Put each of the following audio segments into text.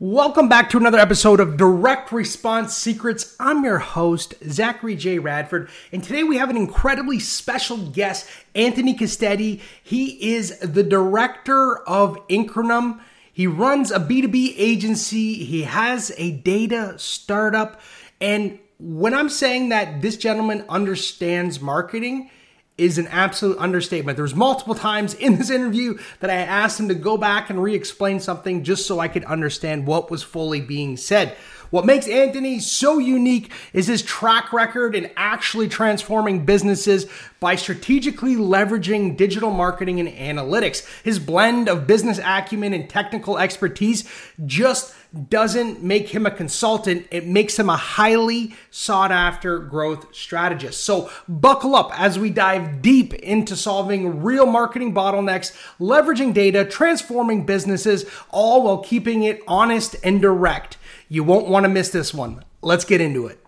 Welcome back to another episode of Direct Response Secrets. I'm your host, Zachary J. Radford, and today we have an incredibly special guest, Antony Castetti. He is the director of Incronum. He runs a B2B agency, he has a data startup, and when I'm saying that this gentleman understands marketing, is an absolute understatement. There's multiple times in this interview that I asked him to go back and re-explain something just so I could understand what was fully being said. What makes Antony so unique is his track record in actually transforming businesses by strategically leveraging digital marketing and analytics. His blend of business acumen and technical expertise just doesn't make him a consultant, it makes him a highly sought after growth strategist. So, buckle up as we dive deep into solving real marketing bottlenecks, leveraging data, transforming businesses, all while keeping it honest and direct. You won't want to miss this one. Let's get into it.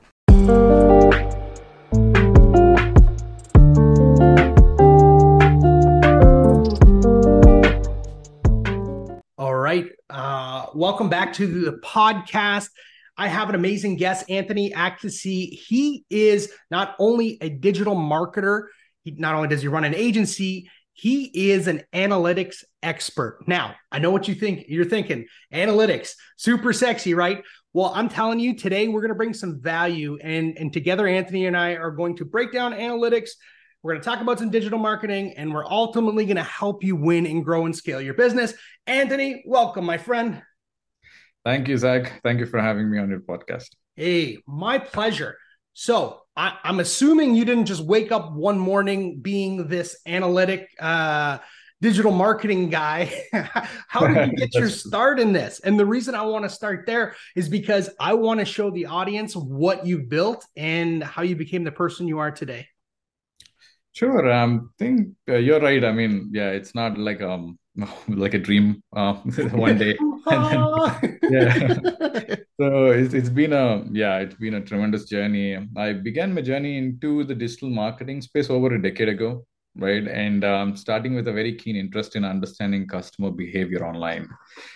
All right. Uh, welcome back to the podcast. I have an amazing guest, Antony Actasy. He is not only a digital marketer, he, not only does he run an agency, he is an analytics expert. Now, I know what you think. You're thinking analytics, super sexy, right? Well, I'm telling you, today we're going to bring some value, and and together, Antony and I are going to break down analytics. We're going to talk about some digital marketing, and we're ultimately going to help you win and grow and scale your business. Antony, welcome, my friend. Thank you, Zach. Thank you for having me on your podcast. Hey, my pleasure. So I, am assuming you didn't just wake up one morning being this analytic uh, digital marketing guy. How did you get your start in this? And the reason I want to start there is because I want to show the audience what you've built and how you became the person you are today. Sure. Um, I think uh, you're right. I mean, yeah, it's not like um like a dream uh, one day. Then, yeah. so it's, it's been a yeah, it's been a tremendous journey. I began my journey into the digital marketing space over a decade ago, right? And um, starting with a very keen interest in understanding customer behavior online.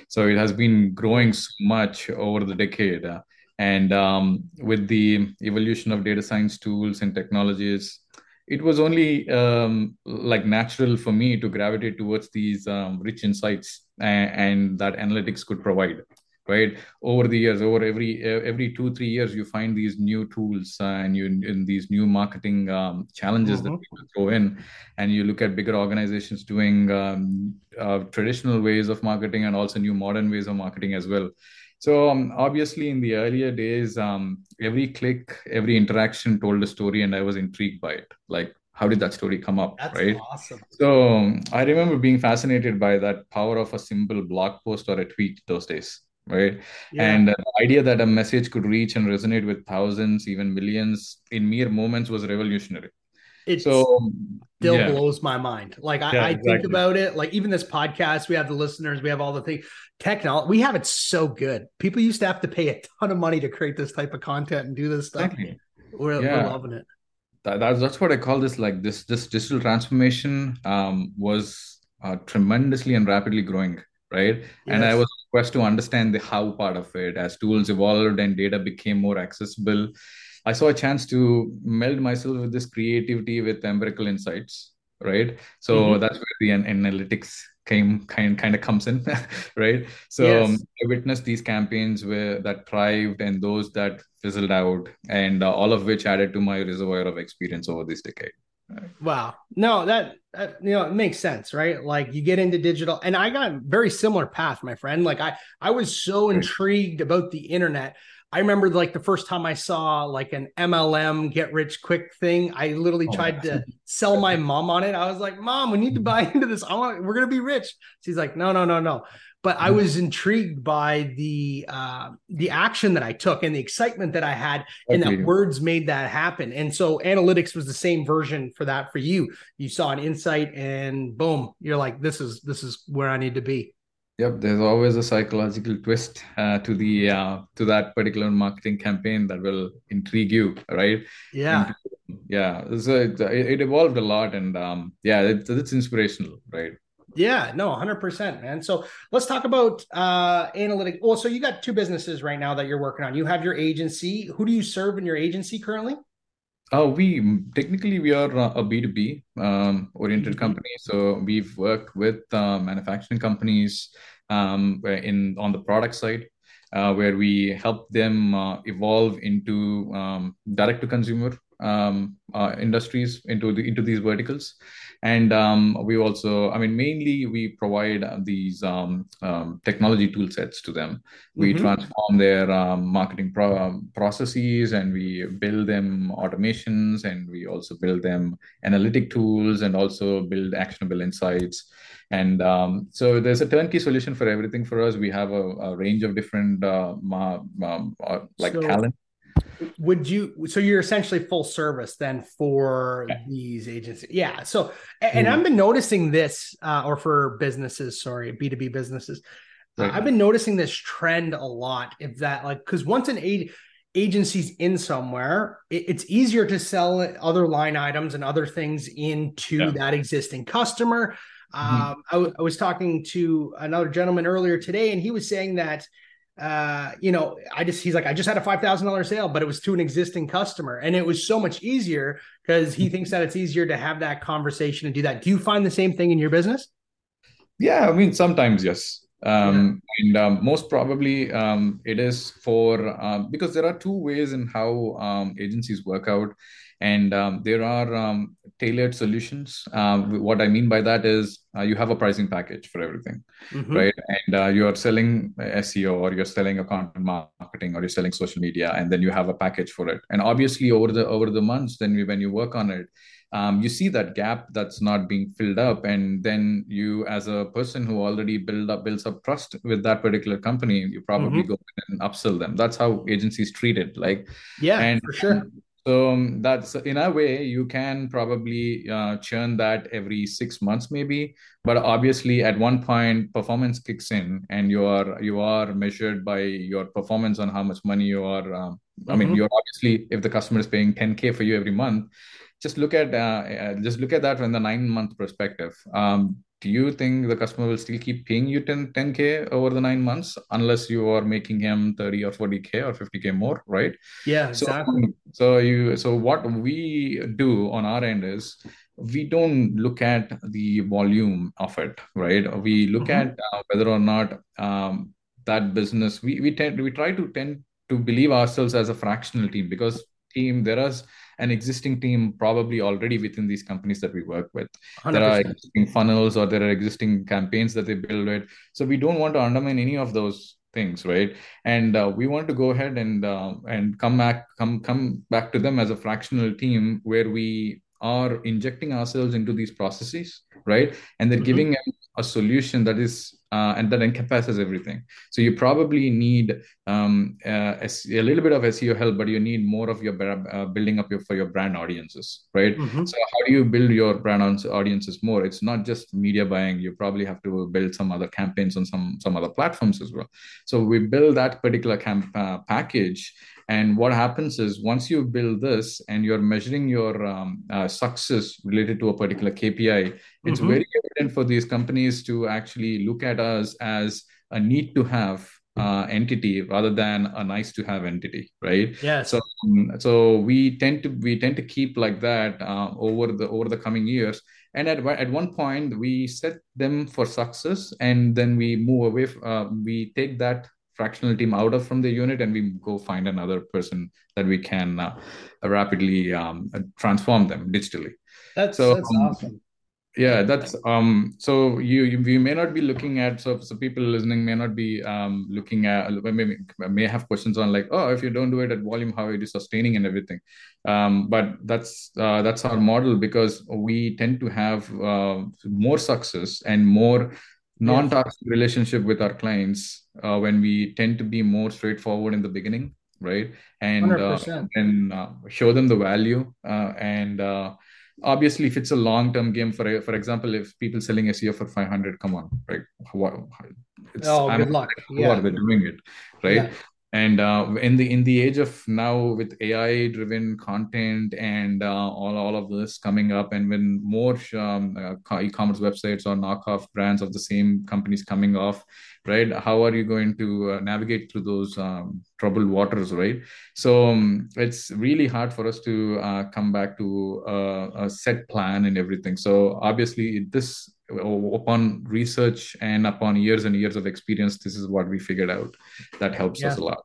So it has been growing so much over the decade. Uh, and um, with the evolution of data science tools and technologies, it was only um, like natural for me to gravitate towards these um, rich insights and, and, that analytics could provide right? Over the years over every every two three years you find these new tools uh, and you in these new marketing um, challenges mm-hmm. that people throw in. And you look at bigger organizations doing um, uh, traditional ways of marketing and also new modern ways of marketing as well so um, obviously, in the earlier days, um, every click, every interaction told a story, and I was intrigued by it. Like, how did that story come up? That's right. Awesome. So um, I remember being fascinated by that power of a simple blog post or a tweet those days. Right. Yeah. And uh, the idea that a message could reach and resonate with thousands, even millions in mere moments was revolutionary. It so, still yeah. blows my mind. Like I, yeah, I exactly. think about it, like even this podcast, we have the listeners, we have all the things technology we have it so good people used to have to pay a ton of money to create this type of content and do this stuff exactly. we're, yeah. we're loving it that, that's, that's what i call this like this this digital transformation um, was uh, tremendously and rapidly growing right yes. and i was quest to understand the how part of it as tools evolved and data became more accessible i saw a chance to meld myself with this creativity with empirical insights right? So mm-hmm. that's where the analytics came kind kind of comes in right? So yes. um, i witnessed these campaigns where that thrived and those that fizzled out and uh, all of which added to my reservoir of experience over this decade. Wow. No that, that you know it makes sense right? Like you get into digital and i got a very similar path my friend. Like i i was so intrigued about the internet I remember like the first time I saw like an MLM get rich quick thing, I literally oh, tried to sell my mom on it. I was like, "Mom, we need to buy into this. I want we're going to be rich." She's like, "No, no, no, no." But I mm-hmm. was intrigued by the uh, the action that I took and the excitement that I had, and that words made that happen. And so analytics was the same version for that for you. You saw an insight, and boom, you're like, "This is this is where I need to be." Yep, there's always a psychological twist uh, to the uh, to that particular marketing campaign that will intrigue you, right? Yeah, and, yeah. So it, it, evolved a lot, and um, yeah, it's it's inspirational, right? Yeah, no, 100%, man. So let's talk about uh analytic. Well, so you got two businesses right now that you're working on. You have your agency. Who do you serve in your agency currently? Uh, we technically we are uh, a B2B um, oriented B2B. company. So we've worked with uh, manufacturing companies um, in on the product side, uh, where we help them uh, evolve into um, direct to consumer um, uh, industries into the into these verticals. And um, we also, I mean, mainly we provide these um, um, technology tool sets to them. We hmm transform their um, marketing pro- um, processes and we build them automations and we also build them analytic tools and also build actionable insights. And um, so there's a turnkey solution for everything for us. We have a, a range of different uh, ma- um, uh, like So talent. Would you so you're essentially full service then for Yeah. these agencies yeah so and Mm, i've been noticing this uh, or for businesses sorry b2b businesses uh, i've been noticing this trend a lot if that like because once an agency's in somewhere it, it's easier to sell other line items and other things into Yeah. that existing customer Mhm. um, I, w- I was talking to another gentleman earlier today and he was saying that uh, you know, I just he's like, I just had a five thousand dollar sale, but it was to an existing customer, and it was so much easier because he thinks that it's easier to have that conversation and do that. Do you find the same thing in your business? Yeah, I mean, sometimes yes. Yeah. Um, and um, most probably um, it is for um, because there are two ways in how um, agencies work out, and um, there are um, tailored solutions. Um, what I mean by that is uh, you have a pricing package for everything, Mm-hmm. right? And uh, you are selling SEO or you're selling content marketing or you're selling social media, and then you have a package for it. And obviously, over the over the months, then we, when you work on it um, you see that gap that's not being filled up and then you as a person who already build up builds up trust with that particular company you probably Mm-hmm. go and upsell them that's how agencies treat it like Yeah, and for sure. So um, that's in a way you can probably uh, churn that every six months maybe but obviously at one point performance kicks in and you are you are measured by your performance on how much money you are um, i mean Mm-hmm. you're obviously if the customer is paying 10k for you every month just look at uh, uh, just look at that from the nine month perspective um, do you think the customer will still keep paying you 10 10k over the nine months unless you are making him 30 or 40k or 50k more right Yeah, so, exactly. so you, so what we do on our end is we don't look at the volume of it, right? We look Mm-hmm. at uh, whether or not um, that business. We we tend we try to tend to believe ourselves as a fractional team because team there is an existing team probably already within these companies that we work with. There are existing funnels or there are existing campaigns that they build with. So we don't want to undermine any of those things, right? and uh, we want to go ahead and uh, and come back come come back to them as a fractional team where we are injecting ourselves into these processes right and then Mm-hmm. giving a solution that is uh, and that encompasses everything so you probably need um, uh, a little bit of seo help but you need more of your uh, building up your for your brand audiences right Mm-hmm. so how do you build your brand audience- audiences more it's not just media buying you probably have to build some other campaigns on some some other platforms as well so we build that particular camp uh, package. And what happens is once you build this and you're measuring your um, uh, success related to a particular KPI, it's Mm-hmm. very evident for these companies to actually look at us as a need to have uh, entity rather than a nice to have entity, right? yeah So, um, so we tend to we tend to keep like that uh, over the over the coming years and at, at one point we set them for success and then we move away uh, we take that fractional team out of from the unit and we go find another person that we can uh, rapidly um, transform them digitally. That's so that's um, awesome. yeah that's um so you, you we may not be looking at so so people listening may not be um looking at may, may have questions on like oh if you don't do it at volume how are you sustaining and everything. Um but that's uh, that's our model because we tend to have uh, more success and more non-toxic relationship with our clients uh, when we tend to be more straightforward in the beginning right? And uh, and uh, show them the value uh, and uh, obviously if it's a long term game for for example if people selling seo for 500 come on right? What it's Oh, i'm good luck. how are they doing it right? Yeah. And uh, in the in the age of now with AI driven content and uh, all all of this coming up, and when more um, uh, e-commerce websites or knockoff brands of the same companies coming off, right? How are you going to uh, navigate through those um, troubled waters, right? So um, it's really hard for us to uh, come back to uh, a set plan and everything. So obviously, this upon research and upon years and years of experience, this is what we figured out that helps yeah. us a lot.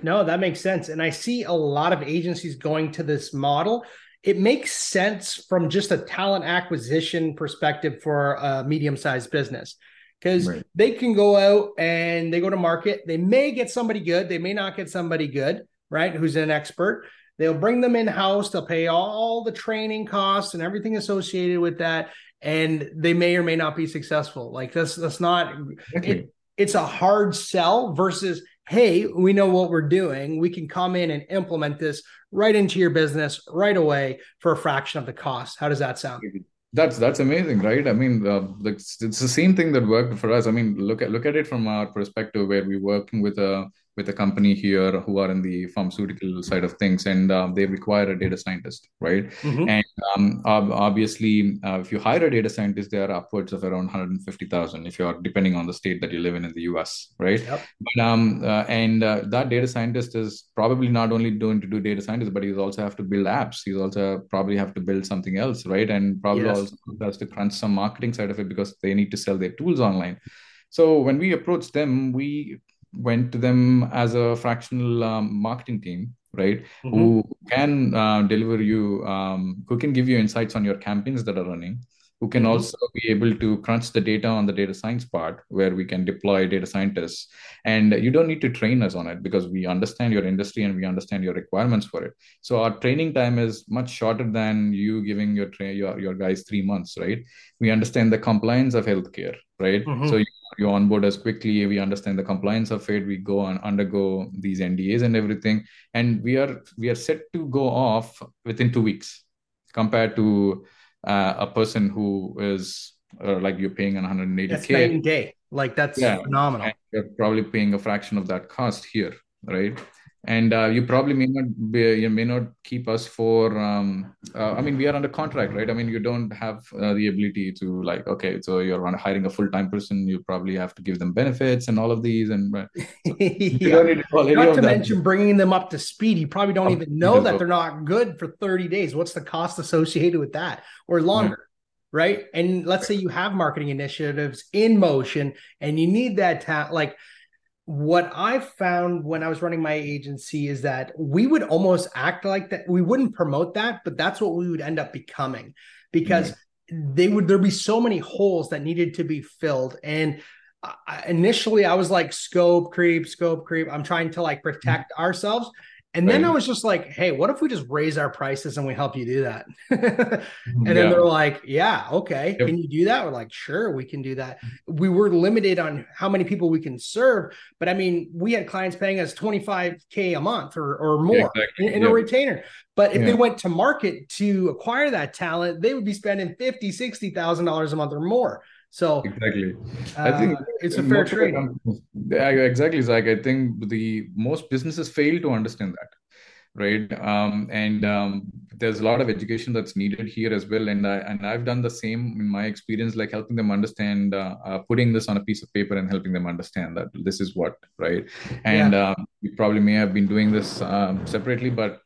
No, that makes sense. And I see a lot of agencies going to this model. It makes sense from just a talent acquisition perspective for a medium sized business because right. they can go out and they go to market. They may get somebody good, they may not get somebody good, right? Who's an expert. They'll bring them in house, they'll pay all the training costs and everything associated with that and they may or may not be successful. Like that's that's not it, it's a hard sell versus hey, we know what we're doing. We can come in and implement this right into your business right away for a fraction of the cost. How does that sound? That's that's amazing, right? I mean, uh, it's, it's the same thing that worked for us. I mean, look at look at it from our perspective, where we're working with a with a company here who are in the pharmaceutical side of things, and uh, they require a data scientist, right? Mm-hmm. And um, obviously, uh, if you hire a data scientist, they are upwards of around 150,000 if you're depending on the state that you live in in the US, right? Yep. But, um, uh, and uh, that data scientist is probably not only doing to do data scientist, but he's also have to build apps. He's also probably have to build something else, right? And probably yes. also has to crunch some marketing side of it because they need to sell their tools online. So when we approach them, we went to them as a fractional um, marketing team right mm-hmm. who can uh, deliver you um, who can give you insights on your campaigns that are running who can mm-hmm. also be able to crunch the data on the data science part where we can deploy data scientists. And you don't need to train us on it because we understand your industry and we understand your requirements for it. So our training time is much shorter than you giving your tra- your, your guys three months right? We understand the compliance of healthcare right? Mm-hmm. so you you onboard us quickly. We understand the compliance of it. We go and undergo these ndas and everything. And we are we are set to go off within two weeks compared to uh, a person who is uh, like you're paying an 180k that's night day. Like that's yeah, phenomenal. You're probably paying a fraction of that cost here right and uh, you probably may not be, you may not keep us for um, uh, i mean we are under contract right? I mean you don't have uh, the ability to like okay so you're hiring a full-time person you probably have to give them benefits and all of these and so yeah. to not to mention bringing them up to speed. You probably don't oh, even know that they're not good for 30 days. What's the cost associated with that? Or longer right? And let's say you have marketing initiatives in motion and you need that ta- like what I found when I was running my agency is that we would almost act like that. We wouldn't promote that, but that's what we would end up becoming because mm-hmm. they would, there'd be so many holes that needed to be filled. And I, initially I was like, scope creep, scope creep. I'm trying to like protect mm-hmm. ourselves. And then I was just like, hey, what if we just raise our prices and we help you do that? and yeah. then they're like, yeah, okay. Yep. Can you do that? We're like, sure, we can do that. We were limited on how many people we can serve. But I mean, we had clients paying us 25K a month or, or more yeah, exactly. in, in yep. a retainer. But if yeah. they went to market to acquire that talent, they would be spending 50, $60,000 a month or more. So exactly, uh, I think it's a fair trade. Yeah, exactly, Zach. I think the most businesses fail to understand that, right? Um, and um, there's a lot of education that's needed here as well. And I and I've done the same in my experience, like helping them understand, uh, uh, putting this on a piece of paper and helping them understand that this is what, right? And yeah. um, you probably may have been doing this um, separately, but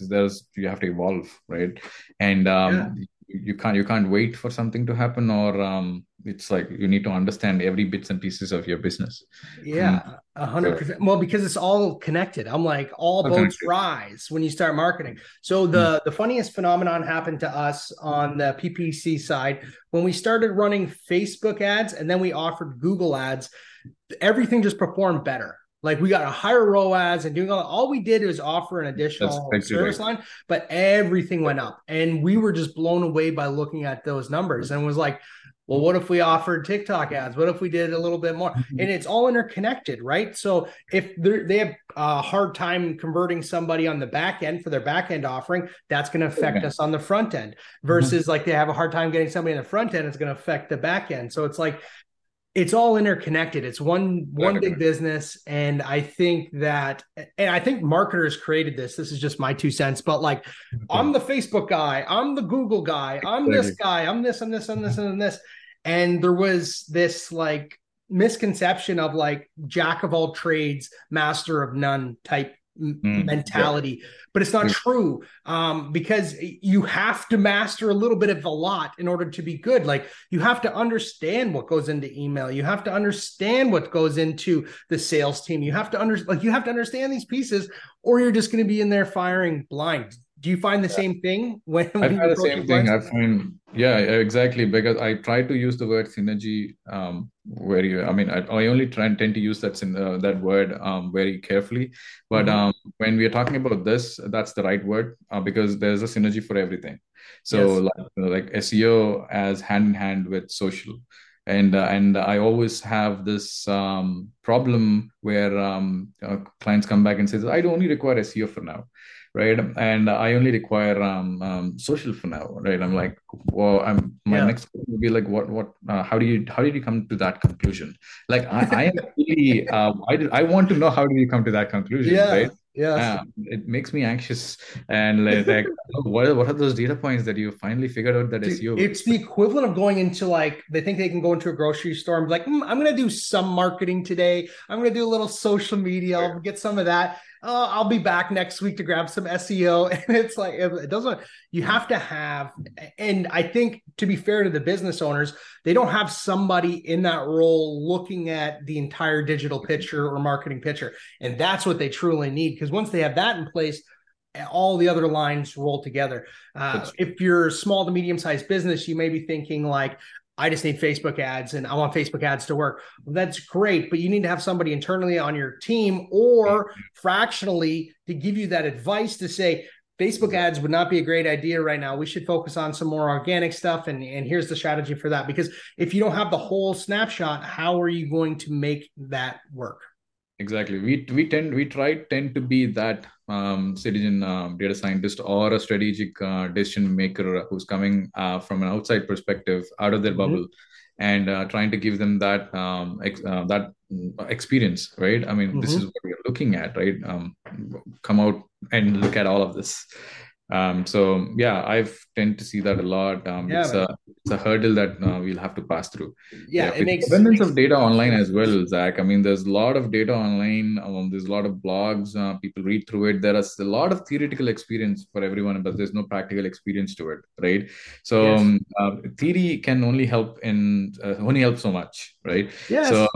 there's you have to evolve, right? And um, yeah you can't you can't wait for something to happen or um, it's like you need to understand every bits and pieces of your business. Yeah a hundred percent. Well because it's all connected. I'm like all boats rise when you start marketing. So the mm. the funniest phenomenon happened to us on the ppc side. When we started running facebook ads and then we offered google ads everything just performed better like we got a higher ROAS and doing all all we did was offer an additional service line, but everything went up. And we were just blown away by looking at those numbers and was like, well, what if we offered TikTok ads? What if we did a little bit more? Mm-hmm. And it's all interconnected, right? So if they have a hard time converting somebody on the back end for their back end offering, that's going to affect okay. us on the front end. Mm-hmm. Versus mm-hmm. like they have a hard time getting somebody on the front end, it's going to affect the back end. So it's like it's all interconnected. It's one one big business. And i think that and i think marketers created this. This is just my two cents but like mm-hmm. i'm the facebook guy. I'm the google guy. I'm this guy. I'm this i'm this i'm this mm-hmm. and this. And there was this like misconception of like jack of all trades master of none type mm, mentality yeah. but it's not true um, because you have to master a little bit of a lot in order to be good. Like you have to understand what goes into email. You have to understand what goes into the sales team. You have to under like you have to understand these pieces or you're just going to be in there firing blind do you find the yeah. same thing when, when i find the same thing i find yeah exactly because i try to use the word synergy um, very i mean i, I only try and tend to use that uh, that word um, very carefully but mm-hmm. um, when we are talking about this that's the right word uh, because there's a synergy for everything so yes. like, like seo as hand in hand with social and uh, and I always have this um, problem where um, uh, clients come back and says I only require SEO for now, right? And I only require um, um, social for now, right? I'm like, well, I'm my yeah. next question would be like, what, what, uh, how do you, how did you come to that conclusion? Like, I, I am really, uh, I, did, I want to know how did you come to that conclusion, yeah. right? Yeah, um, it makes me anxious. And like, like what, what are those data points that you finally figured out that Dude, SEO? It's the equivalent of going into like they think they can go into a grocery store and be like, mm, I'm going to do some marketing today. I'm going to do a little social media. I'll get some of that oh, I'll be back next week to grab some SEO. And it's like, it doesn't, you have to have, and I think to be fair to the business owners, they don't have somebody in that role looking at the entire digital picture or marketing picture. And that's what they truly need. Because once they have that in place, all the other lines roll together. Uh, if you're a small to medium sized business, you may be thinking like, I just need Facebook ads and I want Facebook ads to work. Well, that's great, but you need to have somebody internally on your team or fractionally to give you that advice to say, Facebook ads would not be a great idea right now. We should focus on some more organic stuff. And, and here's the strategy for that. Because if you don't have the whole snapshot, how are you going to make that work? Exactly. We we tend we try tend to be that um, citizen uh, data scientist or a strategic uh, decision maker who's coming uh, from an outside perspective out of their mm-hmm. bubble and uh, trying to give them that um, ex- uh, that experience right i mean mm-hmm. this is what we're looking at right um, come out and look at all of this um, so yeah, I've tend to see that a lot. Um, yeah, it's a it's a hurdle that uh, we'll have to pass through. Yeah, yeah it makes abundance of data online as well, Zach. I mean, there's a lot of data online. Um, there's a lot of blogs. Uh, people read through it. There is a lot of theoretical experience for everyone, but there's no practical experience to it, right? So yes. um, uh, theory can only help in uh, only help so much, right? Yes. So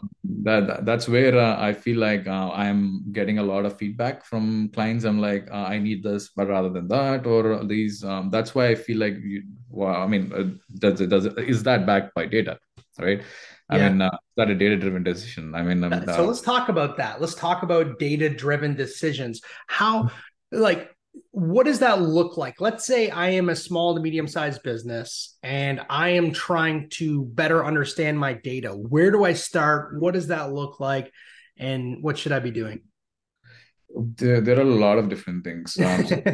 that that's where uh, I feel like uh, I'm getting a lot of feedback from clients. I'm like, I need this, but rather than that or these um, that's why i feel like you, well, i mean uh, does it does it is that backed by data right i yeah. mean uh, is that a data driven decision i mean um, uh, so let's talk about that let's talk about data driven decisions how like what does that look like? Let's say i am a small to medium sized business and i am trying to better understand my data. Where do i start? What does that look like? And what should i be doing there, there are a lot of different things. Um, so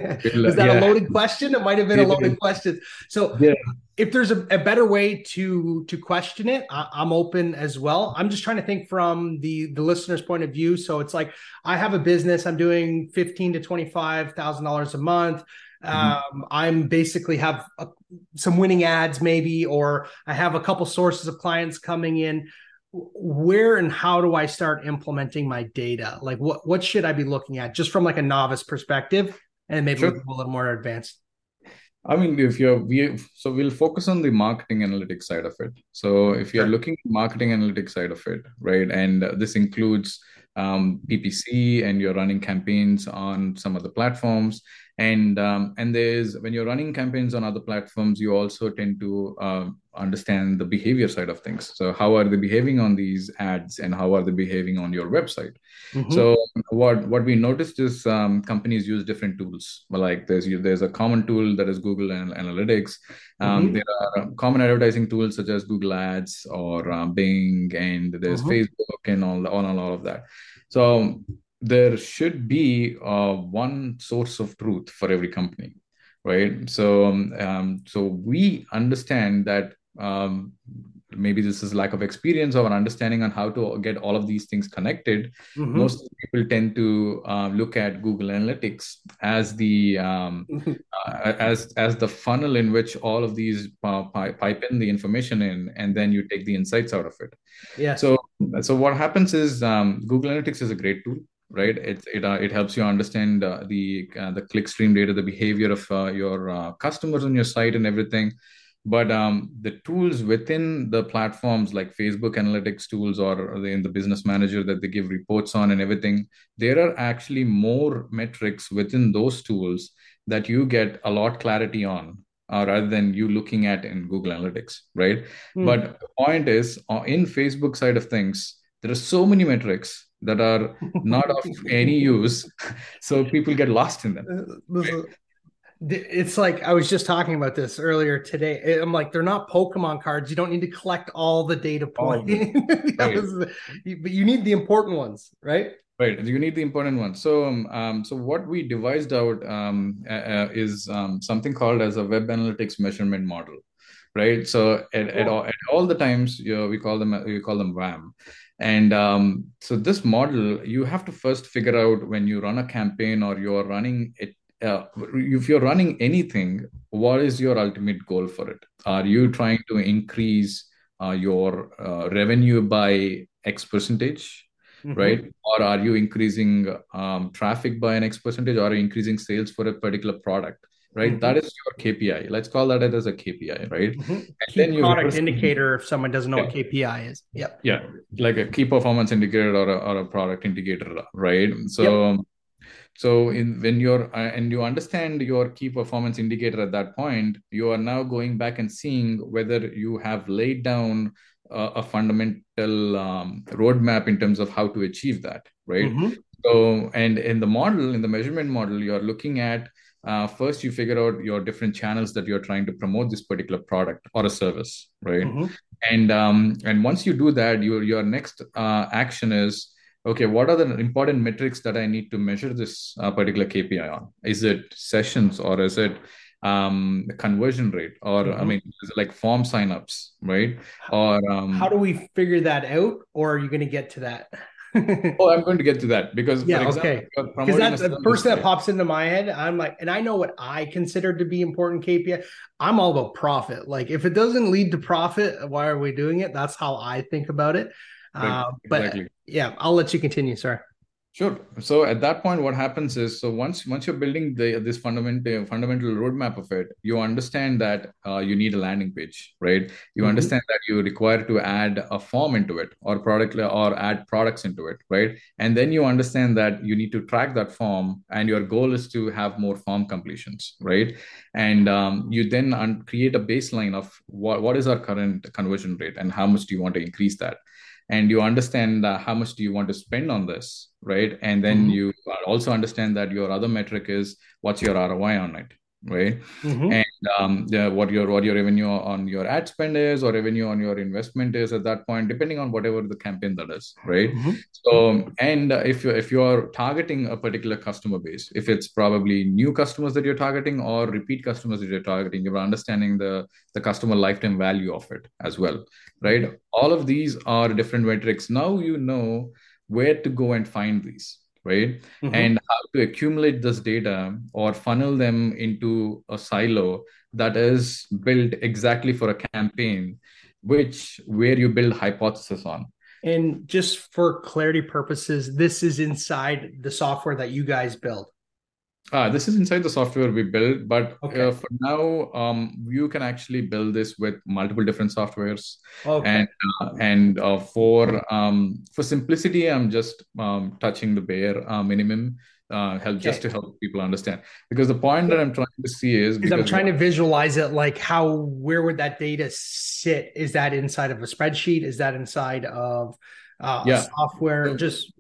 Was that yeah. a loaded question? It might have been a loaded question. So, yeah. if there's a, a, better way to to question it, I, I'm open as well. I'm just trying to think from the the listener's point of view. So it's like I have a business. I'm doing fifteen to twenty five thousand dollars a month. Mm-hmm. Um, I'm basically have a, some winning ads, maybe, or I have a couple sources of clients coming in where and how do I start implementing my data? Like what what should I be looking at just from like a novice perspective and maybe sure. a little more advanced? I mean, if you're we so we'll focus on the marketing analytics side of it. So if you're looking marketing analytics side of it, right, and this includes um, PPC and you're running campaigns on some of the platforms, and um, and there's when you're running campaigns on other platforms, you also tend to uh, understand the behavior side of things so how are they behaving on these ads and how are they behaving on your website mm-hmm. so what what we noticed is um, companies use different tools like there's there's a common tool that is google analytics um, mm-hmm. there are common advertising tools such as google ads or uh, bing and there's mm-hmm. facebook and all, all, all of that so there should be uh, one source of truth for every company right? So um, so we understand that um, maybe this is lack of experience or an understanding on how to get all of these things connected. Mm-hmm. most people tend to uh, look at google analytics as the um, uh, as as the funnel in which all of these uh, pipe in the information in and then you take the insights out of it. Yeah so so what happens is um, google analytics is a great tool right? It it, uh, it helps you understand uh, the uh, the clickstream data the behavior of uh, your uh, customers on your site and everything. But um, the tools within the platforms like facebook analytics tools or in the business manager that they give reports on and everything there are actually more metrics within those tools that you get a lot clarity on uh, rather than you looking at in google analytics right? Mm. but the point is uh, in facebook side of things there are so many metrics that are not of any use so people get lost in them uh, it's like I was just talking about this earlier today. I'm like, they're not Pokemon cards. You don't need to collect all the data points, right. was, but you need the important ones, right? Right, you need the important ones. So, um, um so what we devised out um, uh, is um, something called as a web analytics measurement model, right? So, at, at, all, at all the times, you know, we call them we call them WAM, and um, so this model you have to first figure out when you run a campaign or you are running it uh, if you're running anything, what is your ultimate goal for it? Are you trying to increase uh, your uh, revenue by X percentage, mm-hmm. right? Or are you increasing um, traffic by an X percentage, or increasing sales for a particular product? Right, mm-hmm. that is your KPI. Let's call that it as a KPI, right? Mm-hmm. And key then you product indicator. If someone doesn't know yeah. what KPI is, yep. Yeah, like a key performance indicator or a, or a product indicator, right? So. Yep so in when you're uh, and you understand your key performance indicator at that point you are now going back and seeing whether you have laid down uh, a fundamental um, roadmap in terms of how to achieve that right mm-hmm. so and in the model in the measurement model you're looking at uh, first you figure out your different channels that you're trying to promote this particular product or a service right mm-hmm. and um, and once you do that your your next uh, action is okay, what are the important metrics that I need to measure this uh, particular KPI on? Is it sessions or is it um, conversion rate or mm-hmm. I mean, like form signups, right? Or um, how do we figure that out? Or are you going to get to that? oh, I'm going to get to that because yeah, example, okay. Because that's the first that pops into my head. I'm like, and I know what I consider to be important KPI. I'm all about profit. Like, if it doesn't lead to profit, why are we doing it? That's how I think about it. Uh, but exactly. yeah, I'll let you continue. Sorry. Sure. So at that point, what happens is, so once once you're building the this fundamental fundamental roadmap of it, you understand that uh, you need a landing page, right? You mm-hmm. understand that you require to add a form into it, or product, or add products into it, right? And then you understand that you need to track that form, and your goal is to have more form completions, right? And um, you then un- create a baseline of what what is our current conversion rate, and how much do you want to increase that and you understand uh, how much do you want to spend on this right and then mm-hmm. you also understand that your other metric is what's your roi on it right mm-hmm. and um, the, what your what your revenue on your ad spend is or revenue on your investment is at that point depending on whatever the campaign that is right mm-hmm. so and if you if you're targeting a particular customer base if it's probably new customers that you're targeting or repeat customers that you're targeting you're understanding the the customer lifetime value of it as well right all of these are different metrics now you know where to go and find these right? Mm-hmm. And how to accumulate this data or funnel them into a silo that is built exactly for a campaign, which where you build hypothesis on. And just for clarity purposes, this is inside the software that you guys build. Ah, this is inside the software we build, but okay. uh, for now, um, you can actually build this with multiple different softwares. Okay. And uh, and uh, for um, for simplicity, I'm just um, touching the bare uh, minimum. Uh, help okay. just to help people understand because the point that I'm trying to see is because I'm trying to visualize it like how where would that data sit? Is that inside of a spreadsheet? Is that inside of uh, yeah. software? Just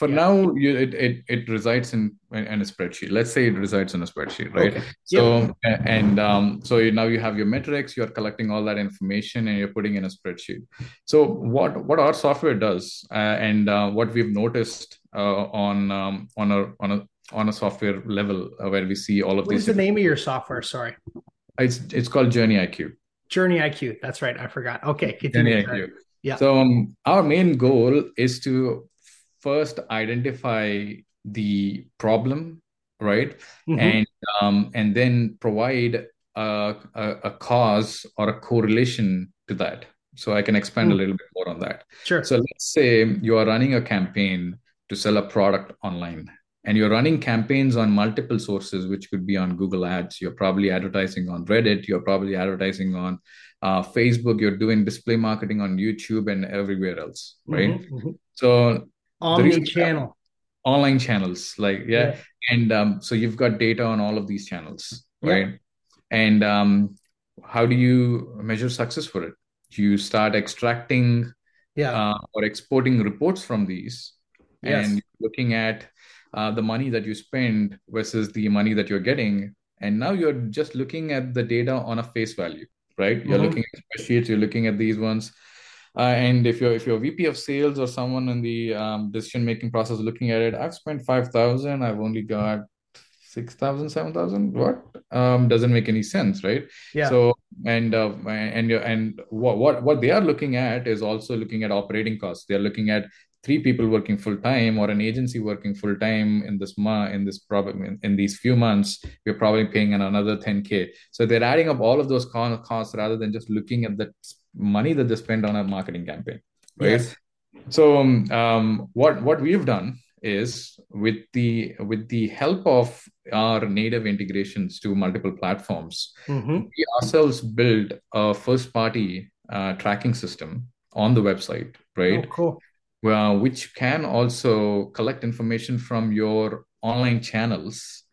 for yeah. now you, it, it it resides in in a spreadsheet let's say it resides in a spreadsheet right okay. so yep. and um, so you, now you have your metrics you're collecting all that information and you're putting in a spreadsheet so what what our software does uh, and uh, what we've noticed uh, on um, on a on a on a software level uh, where we see all of what these what is the name of your software sorry it's it's called Journey IQ Journey IQ. That's right. I forgot. Okay, continue. Journey IQ. Yeah. So um, our main goal is to first identify the problem, right, mm-hmm. and um, and then provide a, a, a, cause or a correlation to that. So I can expand mm. a little bit more on that. Sure. So let's say you are running a campaign to sell a product online and you're running campaigns on multiple sources which could be on google ads you're probably advertising on reddit you're probably advertising on uh, facebook you're doing display marketing on youtube and everywhere else right mm-hmm, mm-hmm. so omni-channel online channels like yeah, yeah. and um, so you've got data on all of these channels right yeah. and um, how do you measure success for it you start extracting yeah. uh, or exporting reports from these yes. and looking at uh, the money that you spend versus the money that you're getting and now you're just looking at the data on a face value right you're mm-hmm. looking at spreadsheets you're looking at these ones uh, and if you're if you're VP of sales or someone in the um, decision making process looking at it, I've spent five thousand. I've only got six thousand, seven thousand. What um, doesn't make any sense, right? Yeah. So and uh, and and what what what they are looking at is also looking at operating costs. They are looking at three people working full time or an agency working full time in this month in this problem in, in, these few months we're probably paying another 10k so they're adding up all of those costs rather than just looking at the money that they spend on a marketing campaign right yes. so um, um, what what we've done is with the with the help of our native integrations to multiple platforms mm-hmm. we ourselves build a first party uh, tracking system on the website right oh, cool uh, which can also collect information from your online channels,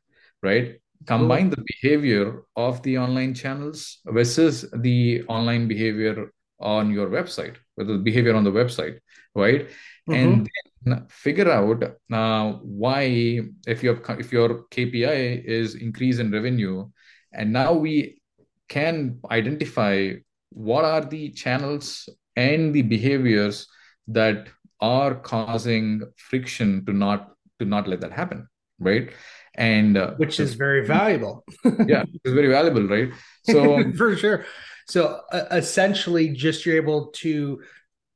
right? Combine the behavior of the online channels versus the online behavior on your website, with the behavior on the website, right? Mm-hmm. And then figure out uh, why if your if your KPI is increase in revenue, and now we can identify what are the channels and the behaviors that are causing friction to not to not let that happen right and uh, which is very valuable. Yeah it's very valuable right? So for sure. So uh, essentially just you're able to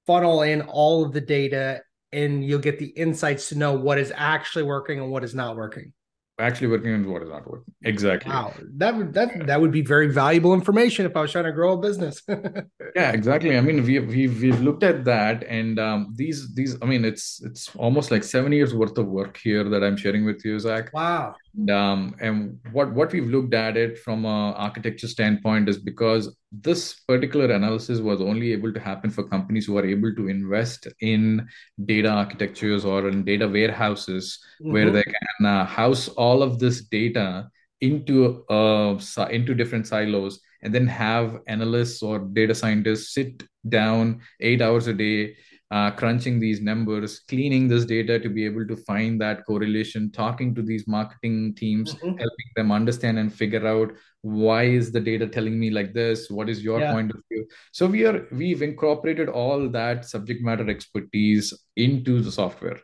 funnel in all of the data and you'll get the insights to know what is actually working and what is not working actually working on what is not working. Exactly. Wow, that would that that would be very valuable information if I was trying to grow a business. yeah, exactly. I mean, we we've we've looked at that, and um, these these. I mean, it's it's almost like seven years worth of work here that I'm sharing with you, Zach. Wow. And, um, and what what we've looked at it from a architecture standpoint is because this particular analysis was only able to happen for companies who are able to invest in data architectures or in data warehouses mm-hmm. where they can uh, house all of this data into uh, into different silos and then have analysts or data scientists sit down eight hours a day uh, crunching these numbers, cleaning this data to be able to find that correlation, talking to these marketing teams, mm-hmm. helping them understand and figure out why is the data telling me like this? What is your yeah. point of view? So we are we've incorporated all that subject matter expertise into the software,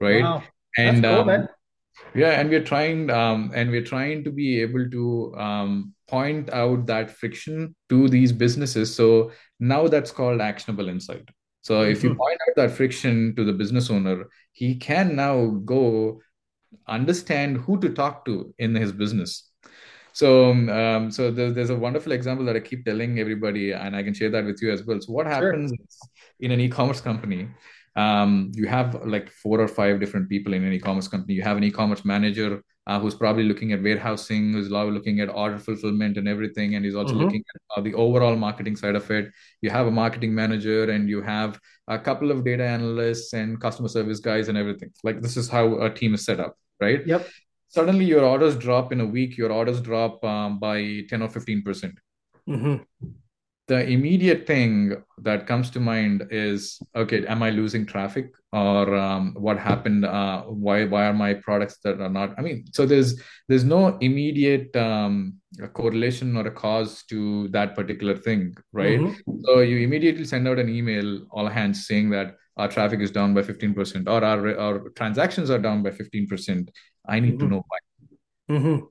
right? Wow. And cool, um, yeah, and we're trying um, and we're trying to be able to um, point out that friction to these businesses. So now that's called actionable insight so mm-hmm. if you mm-hmm. point out that friction to the business owner, he can now go understand who to talk to in his business. So, um, so there's, there's a wonderful example that I keep telling everybody, and I can share that with you as well. So, what happens sure. in an e-commerce company? Um, you have like four or five different people in an e-commerce company. You have an e-commerce manager uh, who's probably looking at warehousing, who's looking at order fulfillment and everything, and he's also mm-hmm. looking at uh, the overall marketing side of it. You have a marketing manager, and you have a couple of data analysts and customer service guys and everything. Like this is how a team is set up, right? Yep. Suddenly, your orders drop in a week. Your orders drop um, by ten or fifteen percent. Mm-hmm the immediate thing that comes to mind is okay am i losing traffic or um, what happened uh, why why are my products that are not i mean so there's there's no immediate um, correlation or a cause to that particular thing right mm-hmm. so you immediately send out an email all hands saying that our traffic is down by 15% or our, our transactions are down by 15% i need mm-hmm. to know why mm-hmm.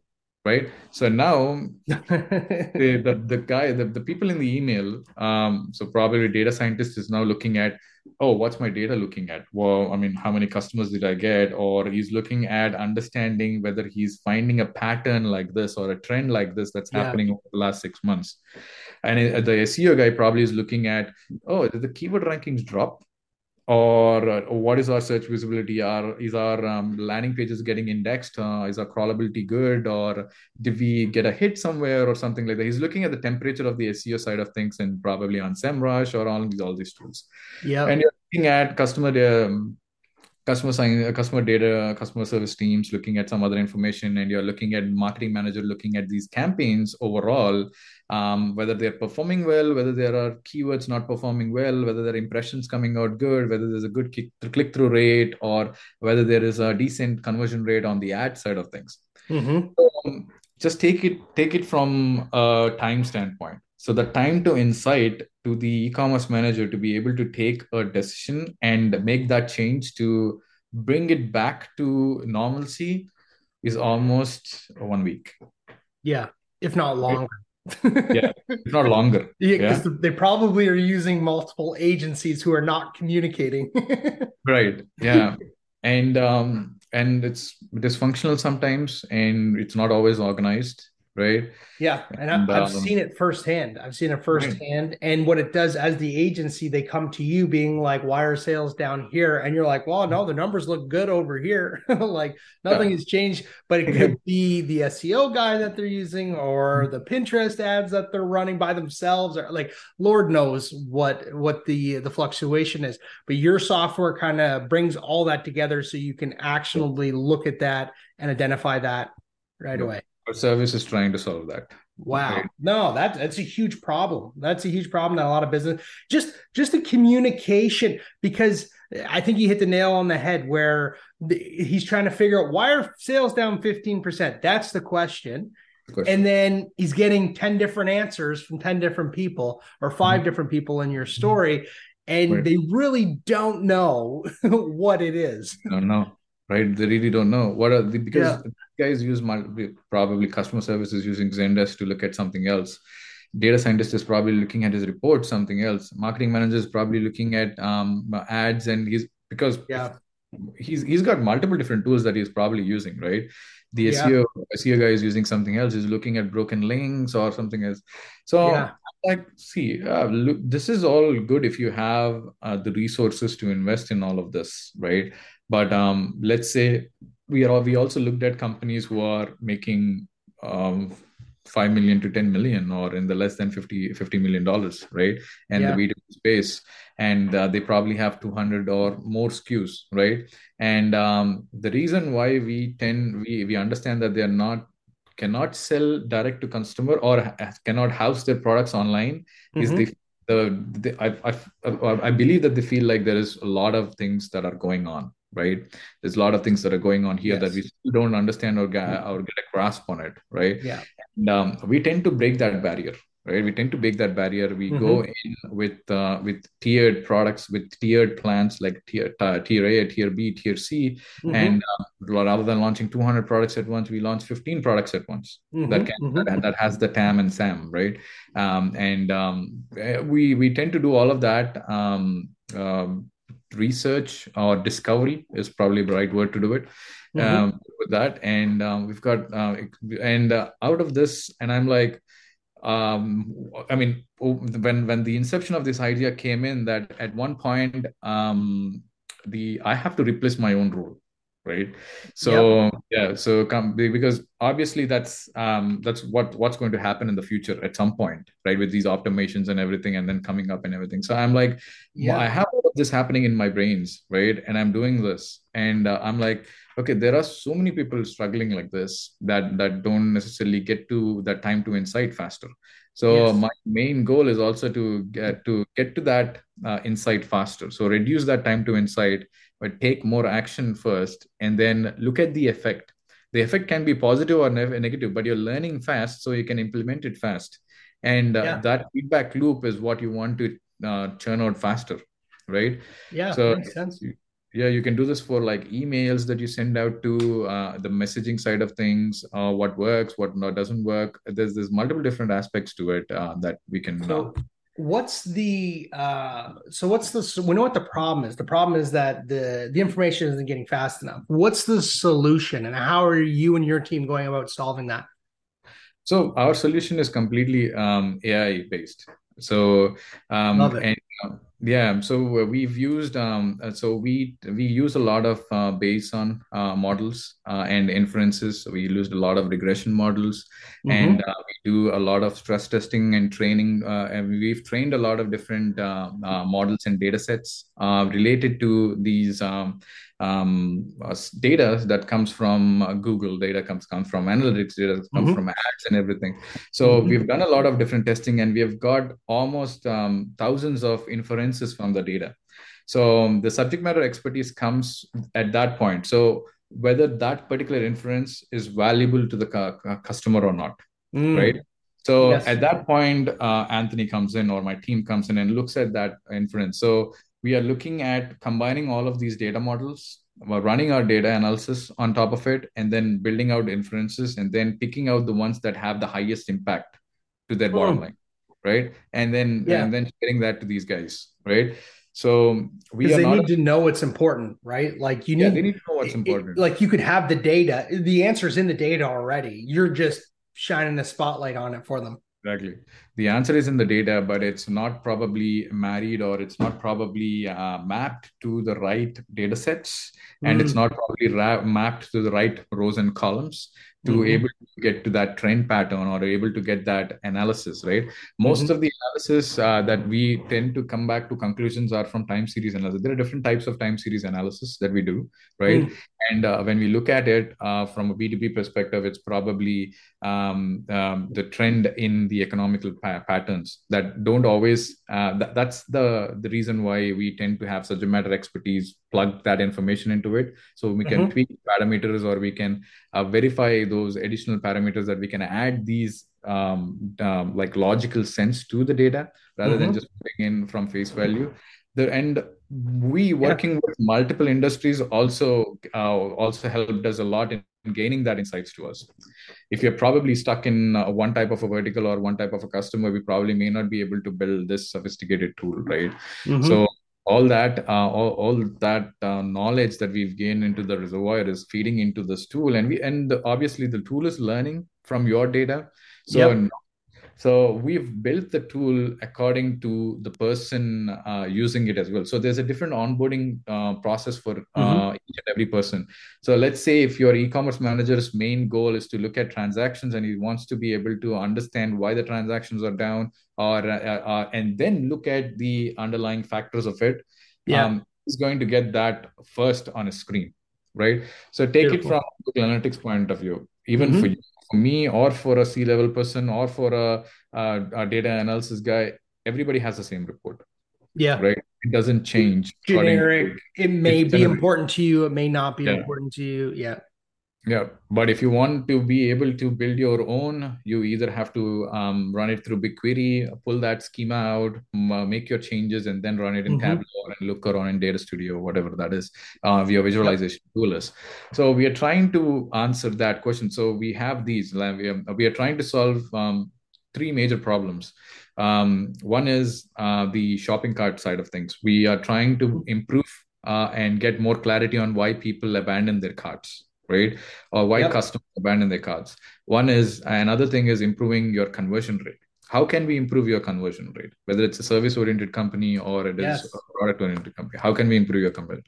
Right? So now the, the, the guy, the, the people in the email, um, so probably data scientist is now looking at, oh, what's my data looking at? Well, I mean, how many customers did I get? Or he's looking at understanding whether he's finding a pattern like this or a trend like this that's yeah. happening over the last six months. And the SEO guy probably is looking at, oh, did the keyword rankings drop? Or uh, what is our search visibility? Are is our um, landing pages getting indexed? Uh, is our crawlability good? Or did we get a hit somewhere or something like that? He's looking at the temperature of the seo side of things and probably on semrush or all these all these tools. Yeah. And you're looking at customer um, customer sign, uh, customer data, customer service teams looking at some other information, and you're looking at marketing manager looking at these campaigns overall, um, whether they're performing well, whether there are keywords not performing well, whether their impressions coming out good, whether there's a good click through rate, or whether there is a decent conversion rate on the ad side of things. Mm-hmm. Um, just take it take it from a time standpoint. So the time to insight to the e-commerce manager to be able to take a decision and make that change to bring it back to normalcy is almost one week. Yeah, if not longer. yeah, if not longer. Yeah, because yeah. they probably are using multiple agencies who are not communicating. right. Yeah. And um and it's dysfunctional sometimes and it's not always organized right? Yeah, and, and I, have um, seen it firsthand. I've seen it firsthand, right. and what it does as the agency, they come to you being like, "Why are sales down here?" And you're like, "Well, no, the numbers look good over here. like nothing yeah. has changed." But it could be the SEO guy that they're using, or mm-hmm. the Pinterest ads that they're running by themselves, or like Lord knows what what the the fluctuation is. But your software kind of brings all that together, so you can actionably look at that and identify that right away. Our service is trying to solve that. Wow. Right. No, that that's a huge problem. That's a huge problem that a lot of business just just the communication because I think you hit the nail on the head where the, he's trying to figure out why are sales down 15%? That's the question. And then he's getting 10 different answers from 10 different people or 5 mm-hmm. different people in your story and right. they really don't know what it is. Don't know right? They really don't know what are the because yeah. guys use probably customer services using Zendesk to look at something else. Data scientist is probably looking at his report something else. Marketing manager is probably looking at um, ads and he's because yeah he's he's got multiple different tools that he's probably using, right? The yeah. SEO SEO guy is using something else. He's looking at broken links or something else. So yeah. like, see, uh, look, this is all good if you have uh, the resources to invest in all of this, right? But um, let's say we are we also looked at companies who are making um, 5 million to 10 million or in the less than 50 50 million dollars right and yeah. the B2B space and uh, they probably have 200 or more SKUs right and um, the reason why we tend we we understand that they are not cannot sell direct to customer or cannot house their products online mm-hmm. is the the, the I, I, I believe that they feel like there is a lot of things that are going on right there's a lot of things that are going on here yes. that we still don't understand or get, or get a grasp on it right yeah and um, we tend to break that barrier right we tend to break that barrier we mm-hmm. go in with uh, with tiered products with tiered plans like tier, uh, tier a tier b tier c mm-hmm. and uh, rather than launching 200 products at once we launch 15 products at once mm-hmm. that can mm-hmm. that, that, has the tam and sam right um, and um, eh, we we tend to do all of that um, um research or discovery is probably the right word to do it mm-hmm. um, with that and um, we've got uh, and uh, out of this and i'm like um, i mean when when the inception of this idea came in that at one point um, the i have to replace my own role right so yep. yeah so come because obviously that's um that's what what's going to happen in the future at some point right with these automations and everything and then coming up and everything so i'm like yeah well, i have this happening in my brains right? And i'm doing this. And uh, i'm like okay there are so many people struggling like this that that don't necessarily get to that time to insight faster. So yes. my main goal is also to get to get to that uh, insight faster. So reduce that time to insight but take more action first and then look at the effect. The effect can be positive or negative but you're learning fast so you can implement it fast. And uh, yeah. that feedback loop is what you want to uh, churn out faster right? Yeah so makes sense. yeah you can do this for like emails that you send out to uh, the messaging side of things uh, what works what not doesn't work. There's there's multiple different aspects to it uh, that we can so what's the uh so what's the we know what the problem is. The problem is that the the information isn't getting fast enough. What's the solution and how are you and your team going about solving that? So our solution is completely um, ai based. So um, and um, yeah, so uh, we've used um, uh, so we we use a lot of uh, Bayesian uh, models uh, and inferences. So we used a lot of regression models, mm-hmm. and uh, we do a lot of stress testing and training. and we've trained a lot of different models and data sets related to these um, um, data that comes from uh, Google, data comes comes from analytics, data comes mm-hmm. from ads and everything. So mm-hmm. we've done a lot of different testing, and we have got almost um, thousands of inferences from the data. So um, the subject matter expertise comes at that point. So whether that particular inference is valuable to the cu- customer or not, mm. right? So yes. at that point, uh, Antony comes in or my team comes in and looks at that inference. So we are looking at combining all of these data models we're running our data analysis on top of it and then building out inferences and then picking out the ones that have the highest impact to their bottom hmm. line right and then yeah. and then sharing that to these guys right so we they need to know what's important right like you need, yeah, they need to know what's important it, like you could have the data the answer's in the data already you're just shining the spotlight on it for them Exactly. The answer is in the data, but it's not probably married or it's not probably uh, mapped to the right data sets and mm. it's not probably ra- mapped to the right rows and columns to mm-hmm. able to get to that trend pattern or able to get that analysis right most mm-hmm. of the analysis uh, that we tend to come back to conclusions are from time series analysis there are different types of time series analysis that we do right mm. and uh, when we look at it uh, from a b2b perspective it's probably um, um, the trend in the economical pa- patterns that don't always uh, th- that's the the reason why we tend to have subject matter expertise plug that information into it so we can mm-hmm. tweak parameters or we can uh, verify those additional parameters that we can add these um, um, like logical sense to the data rather mm-hmm. than just putting in from face value the and we working yeah. with multiple industries also uh, also helped us a lot in gaining that insights to us if you're probably stuck in uh, one type of a vertical or one type of a customer we probably may not be able to build this sophisticated tool right mm-hmm. so all that uh, all, all that uh, knowledge that we've gained into the reservoir is feeding into this tool and we and obviously the tool is learning from your data so yep. So we've built the tool according to the person uh, using it as well so there's a different onboarding uh, process for uh, mm-hmm. each and every person so let's say if your e-commerce manager's main goal is to look at transactions and he wants to be able to understand why the transactions are down or uh, uh, and then look at the underlying factors of it yeah um, he's going to get that first on a screen right so take Beautiful. it from google analytics point of view even mm-hmm. for you for me or for a c level person or for a, a, a, data analysis guy everybody has the same report. Yeah. Right? It doesn't change. Generic. it may be generic. important to you. It may not be yeah. important to you. Yeah yeah, but if you want to be able to build your own, you either have to um, run it through BigQuery, pull that schema out, uh, make your changes, and then run it in mm-hmm. Tableau and Looker or in Data Studio, whatever that is, uh, via visualization tool is. So we are trying to answer that question. So we have these. We are, we are trying to solve um, three major problems. Um, one is uh, the shopping cart side of things. We are trying to improve uh, and get more clarity on why people abandon their carts right? Or why yep. customers abandon their cards. One is another thing is improving your conversion rate. How can we improve your conversion rate? Whether it's a service oriented company or it is yes. a product oriented company, how can we improve your conversion?